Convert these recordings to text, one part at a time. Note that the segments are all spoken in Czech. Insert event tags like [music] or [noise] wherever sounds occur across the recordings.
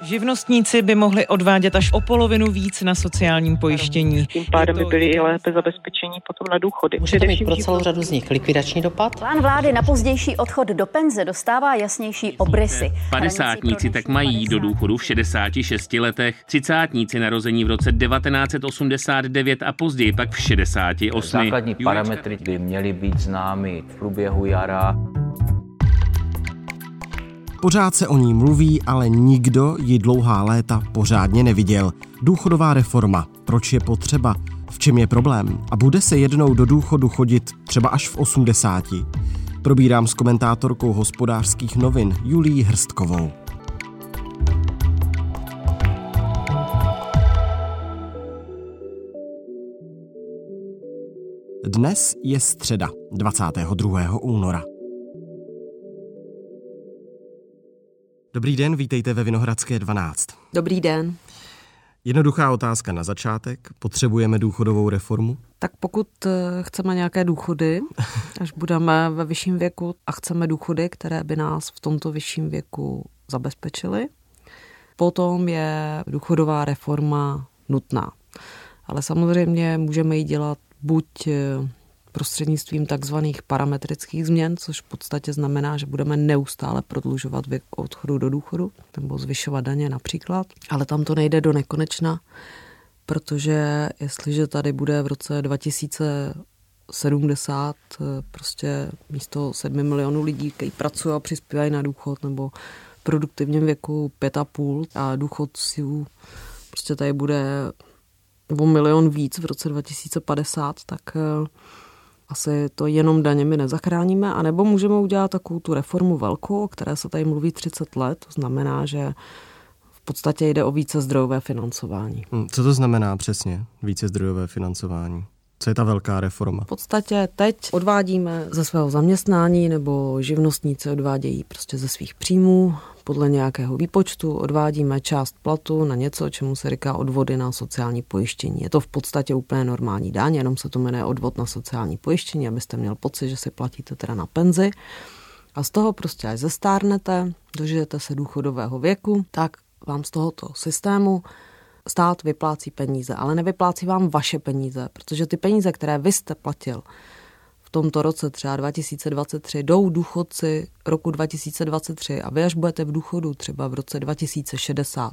Živnostníci by mohli odvádět až o polovinu víc na sociálním pojištění. Tím pádem by byli i lépe zabezpečení potom na důchody. Může to mít pro celou řadu z nich likvidační dopad? Plán vlády na pozdější odchod do penze dostává jasnější obrysy. Padesátníci tak mají do důchodu v 66 letech, třicátníci narození v roce 1989 a později pak v 68. Základní parametry by měly být známy v průběhu jara. Pořád se o ní mluví, ale nikdo ji dlouhá léta pořádně neviděl. Důchodová reforma. Proč je potřeba? V čem je problém? A bude se jednou do důchodu chodit třeba až v 80? Probírám s komentátorkou hospodářských novin Julí Hrstkovou. Dnes je středa, 22. února. Dobrý den, vítejte ve Vinohradské 12. Dobrý den. Jednoduchá otázka na začátek. Potřebujeme důchodovou reformu? Tak pokud eh, chceme nějaké důchody, [laughs] až budeme ve vyšším věku a chceme důchody, které by nás v tomto vyšším věku zabezpečily, potom je důchodová reforma nutná. Ale samozřejmě můžeme ji dělat buď eh, prostřednictvím takzvaných parametrických změn, což v podstatě znamená, že budeme neustále prodlužovat věk odchodu do důchodu nebo zvyšovat daně například, ale tam to nejde do nekonečna, protože jestliže tady bude v roce 2070 eh, prostě místo 7 milionů lidí, kteří pracují a přispívají na důchod, nebo v produktivním věku 5,5 a důchodců prostě tady bude o milion víc v roce 2050, tak eh, asi to jenom daněmi nezachráníme, anebo můžeme udělat takovou tu reformu velkou, o které se tady mluví 30 let, to znamená, že v podstatě jde o více zdrojové financování. Hm, co to znamená přesně, více zdrojové financování? Co je ta velká reforma? V podstatě teď odvádíme ze svého zaměstnání nebo živnostníci odvádějí prostě ze svých příjmů podle nějakého výpočtu, odvádíme část platu na něco, čemu se říká odvody na sociální pojištění. Je to v podstatě úplně normální daň, jenom se to jmenuje odvod na sociální pojištění, abyste měl pocit, že si platíte teda na penzi. A z toho prostě až zestárnete, dožijete se důchodového věku, tak vám z tohoto systému stát vyplácí peníze, ale nevyplácí vám vaše peníze, protože ty peníze, které vy jste platil v tomto roce třeba 2023, jdou důchodci roku 2023 a vy až budete v důchodu třeba v roce 2060,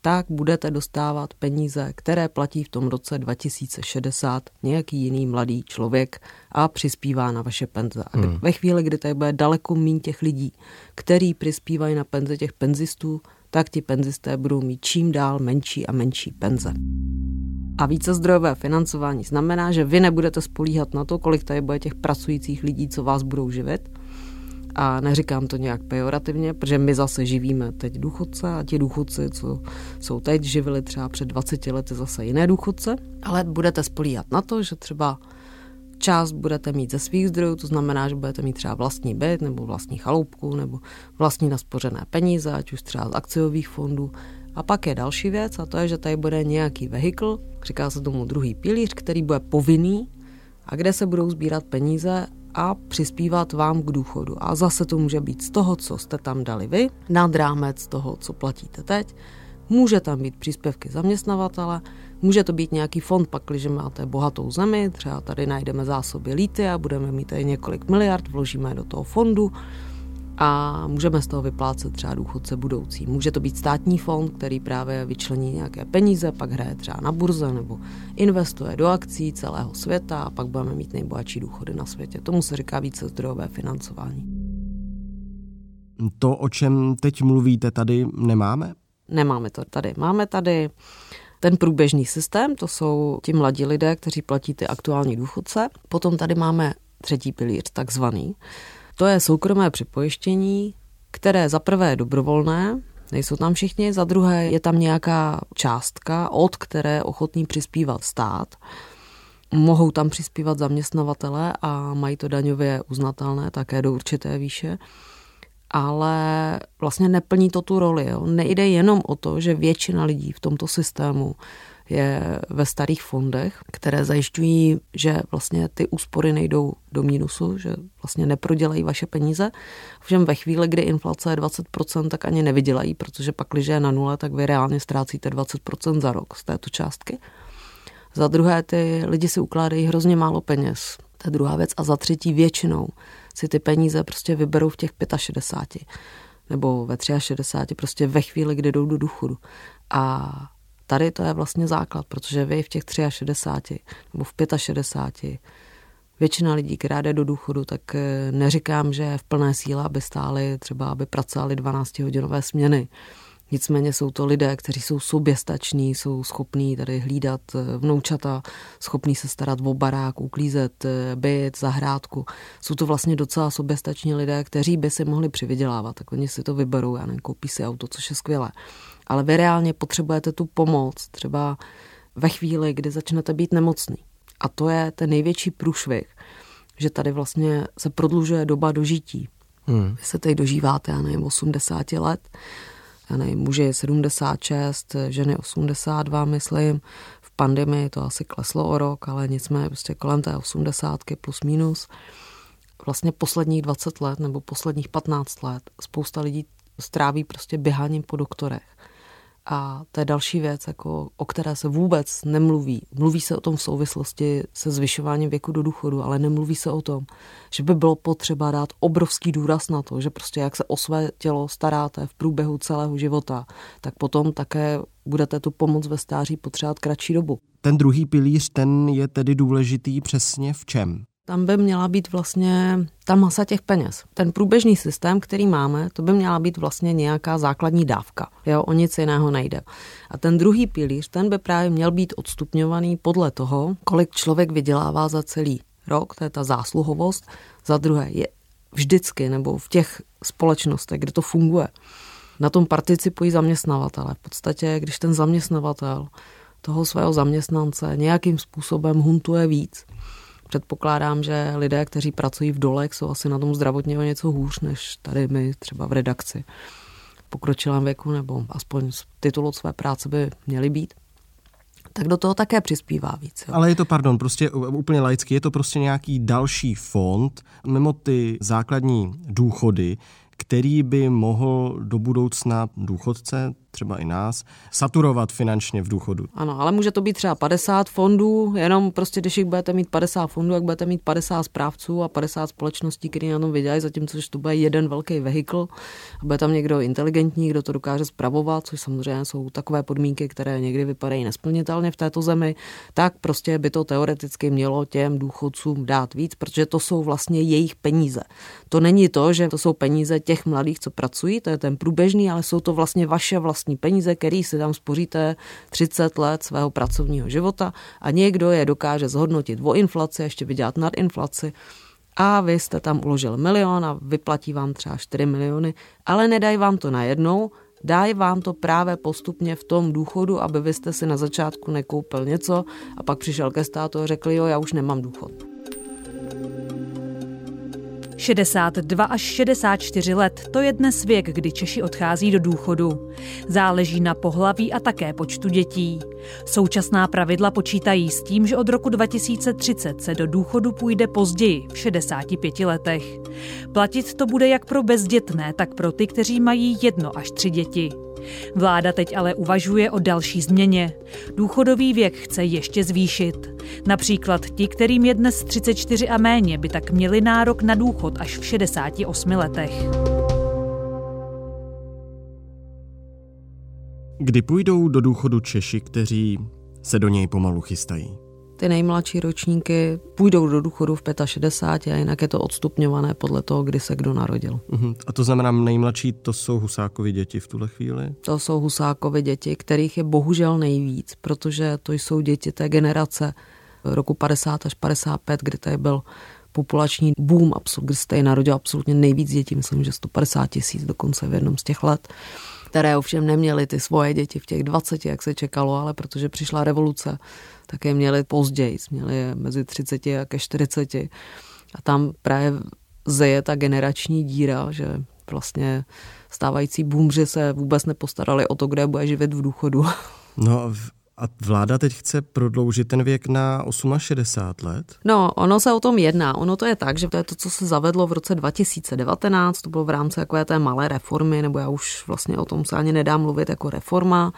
tak budete dostávat peníze, které platí v tom roce 2060 nějaký jiný mladý člověk a přispívá na vaše penze. A hmm. ve chvíli, kdy tady bude daleko méně těch lidí, který přispívají na penze těch penzistů, tak ti penzisté budou mít čím dál menší a menší penze. A více zdrojové financování znamená, že vy nebudete spolíhat na to, kolik tady bude těch pracujících lidí, co vás budou živit. A neříkám to nějak pejorativně, protože my zase živíme teď důchodce a ti důchodci, co jsou teď, živili třeba před 20 lety zase jiné důchodce, ale budete spolíhat na to, že třeba část budete mít ze svých zdrojů, to znamená, že budete mít třeba vlastní byt nebo vlastní chaloupku nebo vlastní naspořené peníze, ať už třeba z akciových fondů. A pak je další věc a to je, že tady bude nějaký vehikl, říká se tomu druhý pilíř, který bude povinný a kde se budou sbírat peníze a přispívat vám k důchodu. A zase to může být z toho, co jste tam dali vy, nad rámec toho, co platíte teď. Může tam být příspěvky zaměstnavatele, Může to být nějaký fond, pak, když máte bohatou zemi, třeba tady najdeme zásoby líty a budeme mít tady několik miliard, vložíme do toho fondu a můžeme z toho vyplácet třeba důchodce budoucí. Může to být státní fond, který právě vyčlení nějaké peníze, pak hraje třeba na burze nebo investuje do akcí celého světa a pak budeme mít nejbohatší důchody na světě. Tomu se říká více zdrojové financování. To, o čem teď mluvíte, tady nemáme? Nemáme to tady. Máme tady ten průběžný systém, to jsou ti mladí lidé, kteří platí ty aktuální důchodce. Potom tady máme třetí pilíř, takzvaný. To je soukromé připojištění, které za prvé je dobrovolné, nejsou tam všichni, za druhé je tam nějaká částka, od které ochotný přispívat stát. Mohou tam přispívat zaměstnavatele a mají to daňově uznatelné také do určité výše ale vlastně neplní to tu roli. Jo. Nejde jenom o to, že většina lidí v tomto systému je ve starých fondech, které zajišťují, že vlastně ty úspory nejdou do mínusu, že vlastně neprodělají vaše peníze. Všem ve chvíli, kdy inflace je 20%, tak ani nevydělají, protože pak, když je na nule, tak vy reálně ztrácíte 20% za rok z této částky. Za druhé, ty lidi si ukládají hrozně málo peněz. To je druhá věc. A za třetí, většinou si ty peníze prostě vyberou v těch 65 nebo ve 63, prostě ve chvíli, kdy jdou do důchodu. A tady to je vlastně základ, protože vy v těch 63 nebo v 65 většina lidí, která jde do důchodu, tak eh, neříkám, že v plné síle, aby stáli třeba, aby pracovali 12 hodinové směny. Nicméně jsou to lidé, kteří jsou soběstační, jsou schopní tady hlídat eh, vnoučata, schopní se starat o barák, uklízet eh, byt, zahrádku. Jsou to vlastně docela soběstační lidé, kteří by si mohli přivydělávat, tak oni si to vyberou, já nevím, koupí si auto, což je skvělé. Ale vy reálně potřebujete tu pomoc třeba ve chvíli, kdy začnete být nemocný. A to je ten největší průšvih, že tady vlastně se prodlužuje doba dožití. Hmm. Vy se tady dožíváte, já nevím, 80 let, já nevím, muži je 76, ženy 82, myslím. V pandemii to asi kleslo o rok, ale nicméně prostě kolem té 80 plus minus. Vlastně posledních 20 let nebo posledních 15 let spousta lidí stráví prostě běháním po doktorech. A to je další věc, jako, o které se vůbec nemluví. Mluví se o tom v souvislosti se zvyšováním věku do důchodu, ale nemluví se o tom, že by bylo potřeba dát obrovský důraz na to, že prostě jak se o své tělo staráte v průběhu celého života, tak potom také budete tu pomoc ve stáří potřebovat kratší dobu. Ten druhý pilíř, ten je tedy důležitý přesně v čem? Tam by měla být vlastně ta masa těch peněz. Ten průběžný systém, který máme, to by měla být vlastně nějaká základní dávka. Jo, o nic jiného nejde. A ten druhý pilíř, ten by právě měl být odstupňovaný podle toho, kolik člověk vydělává za celý rok, to je ta zásluhovost. Za druhé je vždycky, nebo v těch společnostech, kde to funguje, na tom participují zaměstnavatele. V podstatě, když ten zaměstnavatel toho svého zaměstnance nějakým způsobem huntuje víc, Předpokládám, že lidé, kteří pracují v dolech, jsou asi na tom zdravotně o něco hůř, než tady my třeba v redakci. V pokročilém věku, nebo aspoň z titulu své práce by měli být tak do toho také přispívá víc. Jo. Ale je to, pardon, prostě úplně laicky, je to prostě nějaký další fond, mimo ty základní důchody, který by mohl do budoucna důchodce třeba i nás, saturovat finančně v důchodu. Ano, ale může to být třeba 50 fondů, jenom prostě, když jich budete mít 50 fondů, jak budete mít 50 správců a 50 společností, které na tom vydělají, zatímco, to bude jeden velký vehikl a bude tam někdo inteligentní, kdo to dokáže spravovat, což samozřejmě jsou takové podmínky, které někdy vypadají nesplnitelně v této zemi, tak prostě by to teoreticky mělo těm důchodcům dát víc, protože to jsou vlastně jejich peníze. To není to, že to jsou peníze těch mladých, co pracují, to je ten průběžný, ale jsou to vlastně vaše vlastní vlastní peníze, který si tam spoříte 30 let svého pracovního života a někdo je dokáže zhodnotit o inflaci, ještě vydělat nad inflaci a vy jste tam uložil milion a vyplatí vám třeba 4 miliony, ale nedají vám to najednou, dají vám to právě postupně v tom důchodu, aby vy jste si na začátku nekoupil něco a pak přišel ke státu a řekl, jo, já už nemám důchod. 62 až 64 let to je dnes věk, kdy Češi odchází do důchodu. Záleží na pohlaví a také počtu dětí. Současná pravidla počítají s tím, že od roku 2030 se do důchodu půjde později, v 65 letech. Platit to bude jak pro bezdětné, tak pro ty, kteří mají jedno až tři děti. Vláda teď ale uvažuje o další změně. Důchodový věk chce ještě zvýšit. Například ti, kterým je dnes 34 a méně, by tak měli nárok na důchod až v 68 letech. Kdy půjdou do důchodu Češi, kteří se do něj pomalu chystají? Ty nejmladší ročníky půjdou do důchodu v 65 a jinak je to odstupňované podle toho, kdy se kdo narodil. Uh-huh. A to znamená, nejmladší to jsou Husákovi děti v tuhle chvíli? To jsou Husákovi děti, kterých je bohužel nejvíc, protože to jsou děti té generace roku 50 až 55, kdy tady byl populační boom, kdy se tady narodil absolutně nejvíc dětí, myslím, že 150 tisíc dokonce v jednom z těch let které ovšem neměly ty svoje děti v těch 20, jak se čekalo, ale protože přišla revoluce, tak je měli později, měli je mezi 30 a ke 40. A tam právě zeje ta generační díra, že vlastně stávající boomři se vůbec nepostarali o to, kde bude živit v důchodu. [laughs] No A vláda teď chce prodloužit ten věk na 68 let? No, ono se o tom jedná. Ono to je tak, že to je to, co se zavedlo v roce 2019, to bylo v rámci takové té malé reformy, nebo já už vlastně o tom se ani nedám mluvit jako reforma,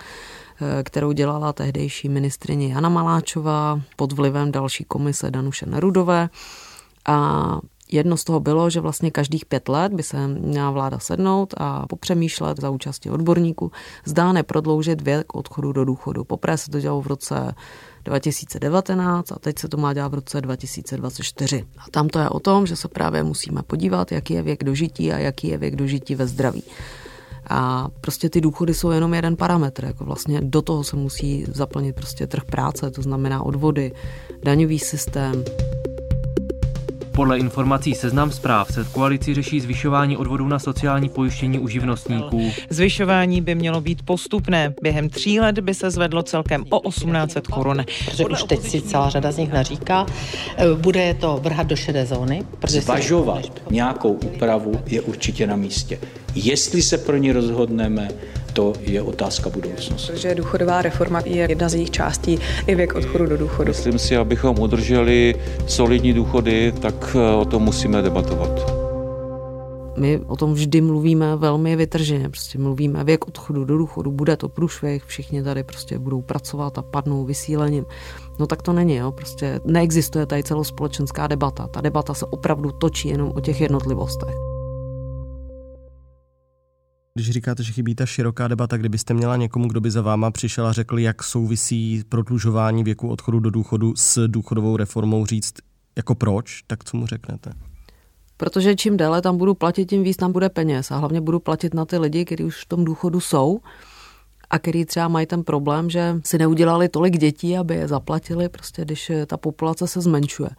kterou dělala tehdejší ministrině Jana Maláčová pod vlivem další komise Danuše Nerudové. A Jedno z toho bylo, že vlastně každých pět let by se měla vláda sednout a popřemýšlet za účasti odborníků, zdá neprodloužit věk odchodu do důchodu. Poprvé se to dělalo v roce 2019 a teď se to má dělat v roce 2024. A tam to je o tom, že se právě musíme podívat, jaký je věk dožití a jaký je věk dožití ve zdraví. A prostě ty důchody jsou jenom jeden parametr. Jako vlastně do toho se musí zaplnit prostě trh práce, to znamená odvody, daňový systém. Podle informací Seznam zpráv se v koalici řeší zvyšování odvodů na sociální pojištění u živnostníků. Zvyšování by mělo být postupné. Během tří let by se zvedlo celkem o 1800 korun. Protože už teď si celá řada z nich naříká, eh, bude je to vrhat do šedé zóny. Zvažovat nějakou úpravu je určitě na místě. Jestli se pro ní rozhodneme, to je otázka budoucnosti. Protože důchodová reforma je jedna z jejich částí i věk odchodu do důchodu. Myslím si, abychom udrželi solidní důchody, tak eh, o tom musíme debatovat. My o tom vždy mluvíme velmi vytrženě, prostě mluvíme věk odchodu do důchodu, bude to průšvih, všichni tady prostě budou pracovat a padnou vysílením. No tak to není, jo, prostě neexistuje tady celospolečenská debata. Ta debata se opravdu točí jenom o těch jednotlivostech. Když říkáte, že chybí ta široká debata, kdybyste měla někomu, kdo by za váma přišel a řekl, jak souvisí prodlužování věku odchodu do důchodu s důchodovou reformou, říct jako proč, tak co mu řeknete? Protože čím déle tam budu platit, tím víc tam bude peněz a hlavně budu platit na ty lidi, kteří už v tom důchodu jsou a který třeba mají ten problém, že si neudělali tolik dětí, aby je zaplatili, prostě když ta populace se zmenšuje.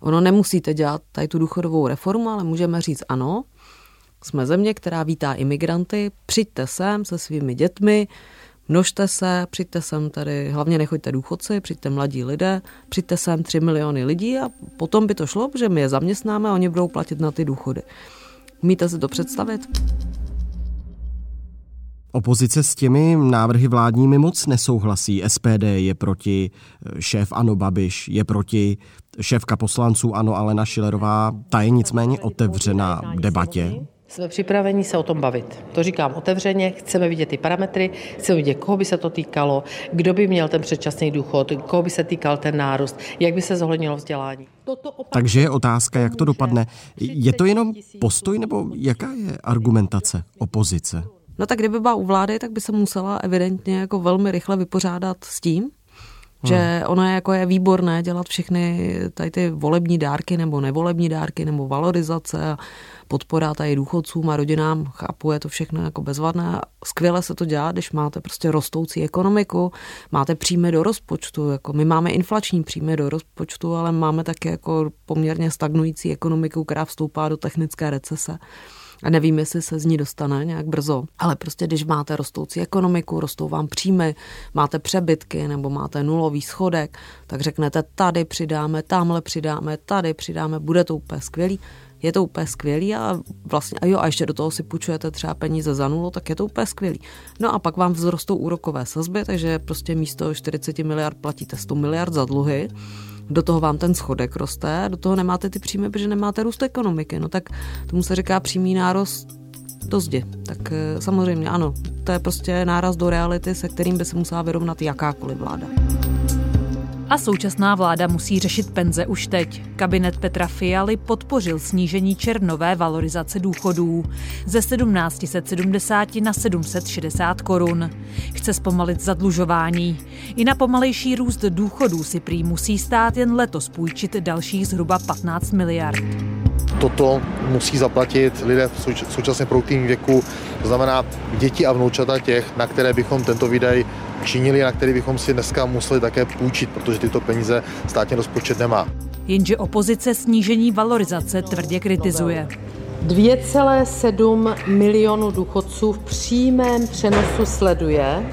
Ono nemusíte dělat tady tu důchodovou reformu, ale můžeme říct ano, jsme země, která vítá imigranty, přijďte sem se svými dětmi, množte se, přijďte sem tady, hlavně nechoďte důchodci, přijďte mladí lidé, přijďte sem 3 miliony lidí a potom by to šlo, že my je zaměstnáme a oni budou platit na ty důchody. Umíte si to představit? Opozice s těmi návrhy vládními moc nesouhlasí. SPD je proti, šéf Ano Babiš je proti, šéfka poslanců Ano Alena Šilerová, ta je nicméně otevřená debatě. Jsme připraveni se o tom bavit. To říkám otevřeně, chceme vidět ty parametry, chceme vidět, koho by se to týkalo, kdo by měl ten předčasný důchod, koho by se týkal ten nárůst, jak by se zohlednilo vzdělání. Takže je otázka, jak to dopadne. Je to jenom postoj nebo jaká je argumentace opozice? No tak kdyby byla u vlády, tak by se musela evidentně jako velmi rychle vypořádat s tím, že hmm. ono je jako je výborné dělat všechny tady ty volební dárky nebo nevolební dárky nebo valorizace a podpora tady důchodcům a rodinám, chápu, je to všechno jako bezvadné. Skvěle se to dělá, když máte prostě rostoucí ekonomiku, máte příjmy do rozpočtu, jako my máme inflační příjmy do rozpočtu, ale máme také jako poměrně stagnující ekonomiku, která vstoupá do technické recese. A nevím, jestli se z ní dostane nějak brzo, ale prostě když máte rostoucí ekonomiku, rostou vám příjmy, máte přebytky nebo máte nulový schodek, tak řeknete tady přidáme, tamhle přidáme, tady přidáme, bude to úplně skvělý je to úplně skvělý a vlastně, a jo, a ještě do toho si půjčujete třeba peníze za nulu, tak je to úplně skvělý. No a pak vám vzrostou úrokové sazby, takže prostě místo 40 miliard platíte 100 miliard za dluhy, do toho vám ten schodek roste, do toho nemáte ty příjmy, protože nemáte růst ekonomiky. No tak tomu se říká přímý nárost do zdi. Tak eh, samozřejmě ano, to je prostě náraz do reality, se kterým by se musela vyrovnat jakákoliv vláda. A současná vláda musí řešit penze už teď. Kabinet Petra Fialy podpořil snížení černové valorizace důchodů ze 1770 na 760 korun. Chce zpomalit zadlužování. I na pomalejší růst důchodů si prý musí stát jen letos půjčit dalších zhruba 15 miliard. Toto musí zaplatit lidé v současně proutým věku, to znamená děti a vnoučata těch, na které bychom tento výdaj činili, na který bychom si dneska museli také půjčit, protože tyto peníze státní rozpočet nemá. Jenže opozice snížení valorizace tvrdě kritizuje. 2,7 milionu důchodců v přímém přenosu sleduje,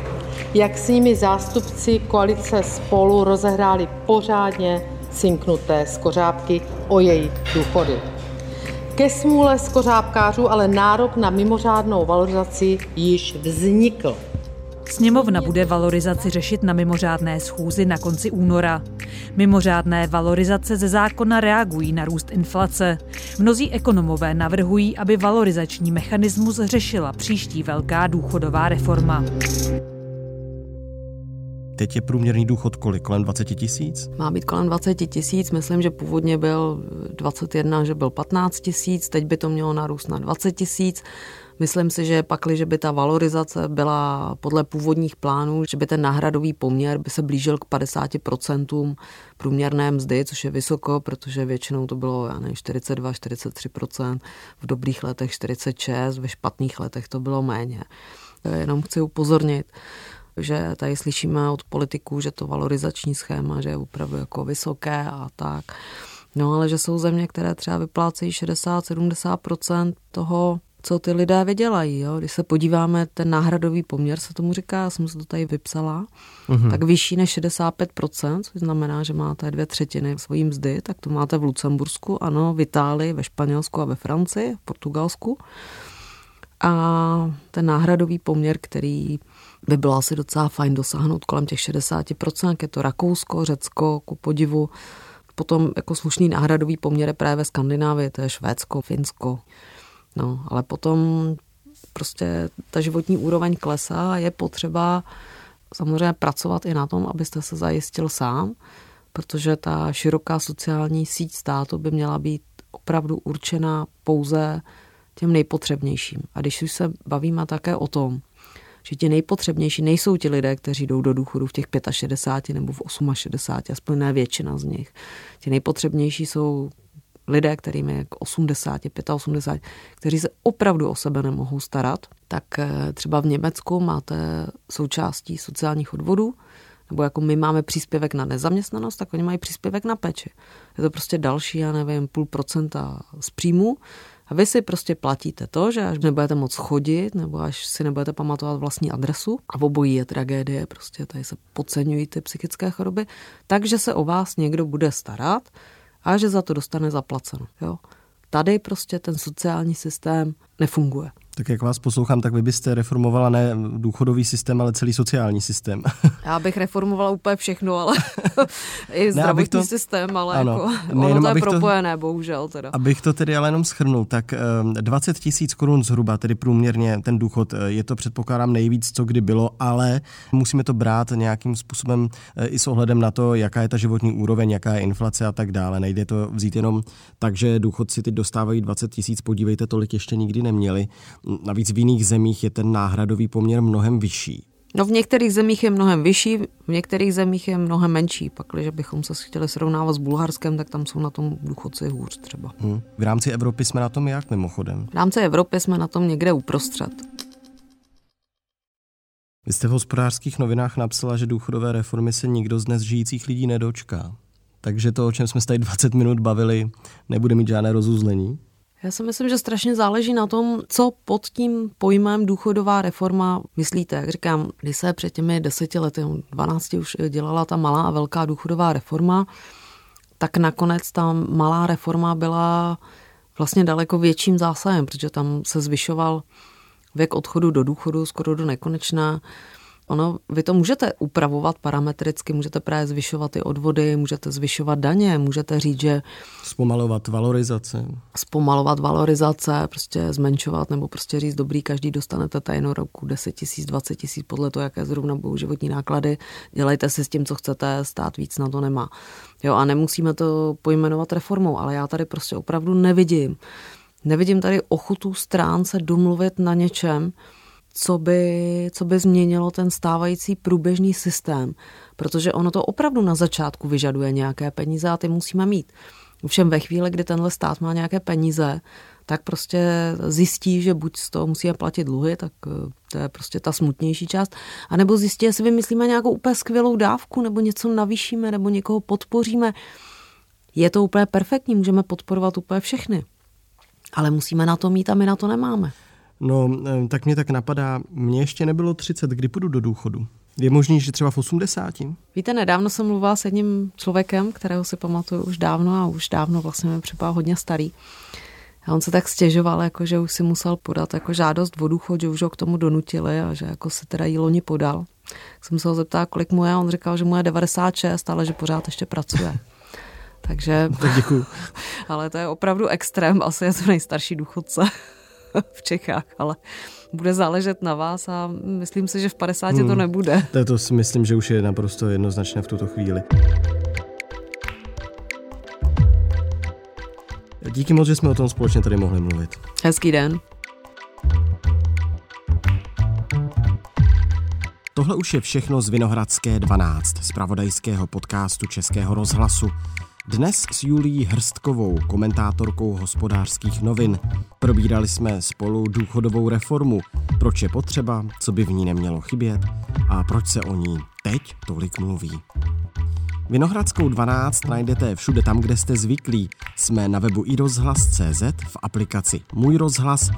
jak s nimi zástupci koalice spolu rozehráli pořádně cinknuté skořápky o jejich důchody. Ke smůle skořápkářů ale nárok na mimořádnou valorizaci již vznikl. Sněmovna bude valorizaci řešit na mimořádné schůzi na konci února. Mimořádné valorizace ze zákona reagují na růst inflace. Mnozí ekonomové navrhují, aby valorizační mechanismus řešila příští velká důchodová reforma. Teď je průměrný důchod kolik? Kolem 20 tisíc? Má být kolem 20 tisíc, myslím, že původně byl 21, že byl 15 tisíc, teď by to mělo narůst na 20 tisíc. Myslím si, že pakli, že by ta valorizace byla podle původních plánů, že by ten náhradový poměr by se blížil k 50% průměrné mzdy, což je vysoko, protože většinou to bylo, já nevím, 42, 43%, v dobrých letech 46, ve špatných letech to bylo méně. Jenom chci upozornit, že tady slyšíme od politiků, že to valorizační schéma, že je opravdu jako vysoké a tak. No ale že jsou země, které třeba vyplácejí 60-70% toho, co ty lidé vydělají. Jo? Když se podíváme, ten náhradový poměr se tomu říká, já jsem se to tady vypsala, mm-hmm. tak vyšší než 65%, což znamená, že máte dvě třetiny svojí mzdy, tak to máte v Lucembursku, ano, v Itálii, ve Španělsku a ve Francii, v Portugalsku. A ten náhradový poměr, který by bylo asi docela fajn dosáhnout kolem těch 60%, je to Rakousko, Řecko, ku podivu. Potom jako slušný náhradový poměr je právě ve Skandinávii, to je Švédsko, Finsko. No, ale potom prostě ta životní úroveň klesá a je potřeba samozřejmě pracovat i na tom, abyste se zajistil sám, protože ta široká sociální síť státu by měla být opravdu určena pouze těm nejpotřebnějším. A když už se bavíme také o tom, že ti nejpotřebnější nejsou ti lidé, kteří jdou do důchodu v těch 65 nebo v 68, aspoň ne většina z nich. Ti nejpotřebnější jsou lidé, kterým je 80, 85, kteří se opravdu o sebe nemohou starat, tak eh, třeba v Německu máte součástí sociálních odvodů, nebo jako my máme příspěvek na nezaměstnanost, tak oni mají příspěvek na peči. Je to prostě další, já nevím, půl procenta z příjmu, a vy si prostě platíte to, že až nebudete moc chodit, nebo až si nebudete pamatovat vlastní adresu, a obojí je tragédie, prostě tady se podceňují ty psychické choroby, takže se o vás někdo bude starat a že za to dostane zaplaceno. Jo? Tady prostě ten sociální systém nefunguje. Tak jak vás poslouchám, tak vy byste reformovala ne důchodový systém, ale celý sociální systém. [laughs] Já bych reformovala úplně všechno, ale [laughs] i zdravotní to, systém, ale ano, jako, ono to je propojené, to, bohužel teda. Abych to tedy ale jenom schrnul, tak 20 eh, tisíc korun zhruba, tedy průměrně ten důchod, eh, je to předpokládám nejvíc, co kdy bylo, ale musíme to brát nějakým způsobem eh, i s ohledem na to, jaká je ta životní úroveň, jaká je inflace a tak dále. Nejde to vzít jenom tak, že důchodci teď dostávají 20 tisíc, podívejte, tolik ještě nikdy neměli. Navíc v jiných zemích je ten náhradový poměr mnohem vyšší. No v některých zemích je mnohem vyšší, v některých zemích je mnohem menší. Pak, když bychom se chtěli srovnávat s Bulharskem, tak tam jsou na tom důchodci hůř třeba. Hmm. V rámci Evropy jsme na tom jak mimochodem? V rámci Evropy jsme na tom někde uprostřed. Vy jste v hospodářských novinách napsala, že důchodové reformy se nikdo z dnes žijících lidí nedočká. Takže to, o čem jsme se tady 20 minut bavili, nebude mít žádné rozuzlení? Já si myslím, že strašně záleží na tom, co pod tím pojmem důchodová reforma myslíte. Jak říkám, když se před těmi deseti lety, 12 už dělala ta malá a velká důchodová reforma, tak nakonec ta malá reforma byla vlastně daleko větším zásahem, protože tam se zvyšoval věk odchodu do důchodu skoro do nekonečna. Ono, vy to můžete upravovat parametricky, můžete právě zvyšovat ty odvody, můžete zvyšovat daně, můžete říct, že... Zpomalovat valorizace. Zpomalovat valorizace, prostě zmenšovat, nebo prostě říct, dobrý, každý dostanete tajnou roku 10 tisíc, 20 tisíc, podle toho, jaké zrovna budou životní náklady, dělejte si s tím, co chcete, stát víc na to nemá. Jo, a nemusíme to pojmenovat reformou, ale já tady prostě opravdu nevidím. Nevidím tady ochotu strán se domluvit na něčem, co by, co by změnilo ten stávající průběžný systém, protože ono to opravdu na začátku vyžaduje nějaké peníze a ty musíme mít. Všem ve chvíli, kdy tenhle stát má nějaké peníze, tak prostě zjistí, že buď z toho musíme platit dluhy, tak eh, to je prostě ta smutnější část, anebo zjistí, jestli vymyslíme nějakou úplně skvělou dávku, nebo něco navýšíme, nebo někoho podpoříme. Je to úplně perfektní, můžeme podporovat úplně všechny. Ale musíme na to mít a my na to nemáme. No, eh, tak mě tak napadá, mně ještě nebylo 30, kdy půjdu do důchodu. Je možný, že třeba v 80? Víte, nedávno jsem mluvila s jedním člověkem, kterého si pamatuju už dávno a už dávno vlastně mi připadá hodně starý. A on se tak stěžoval, jako, že už si musel podat jako žádost o důchod, že už ho k tomu donutili a že jako se teda jí loni podal. Tak jsem se ho zeptal, kolik mu je, on říkal, že mu je 96, ale že pořád ještě pracuje. Takže... [laughs] Tak děkuju. [laughs] ale to je opravdu extrém, asi je to nejstarší důchodce [laughs] v Čechách, ale bude záležet na vás a myslím si, že v 50 hmm. to nebude. To, to si myslím, že už je naprosto jednoznačné v tuto chvíli. Díky moc, že jsme o tom společně tady mohli mluvit. Hezký den. Tohle už je všechno z Vinohradské 12, z pravodajského podcastu Českého rozhlasu. Dnes s Julií Hrstkovou, komentátorkou hospodářských novin. Probírali jsme spolu důchodovou reformu, proč je potřeba, co by v ní nemělo chybět a proč se o ní teď tolik mluví. Vinohradskou 12 najdete všude tam, kde jste zvyklí. Jsme na webu iRozhlas.cz, v aplikaci Můj rozhlas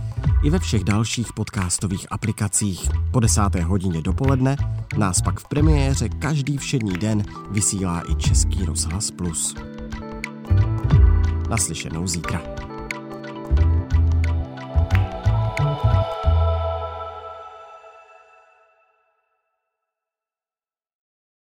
i ve všech dalších podcastových aplikacích. Po desáté hodině dopoledne nás pak v premiéře každý všední den vysílá i Český rozhlas Plus. Naslyšenou zítra.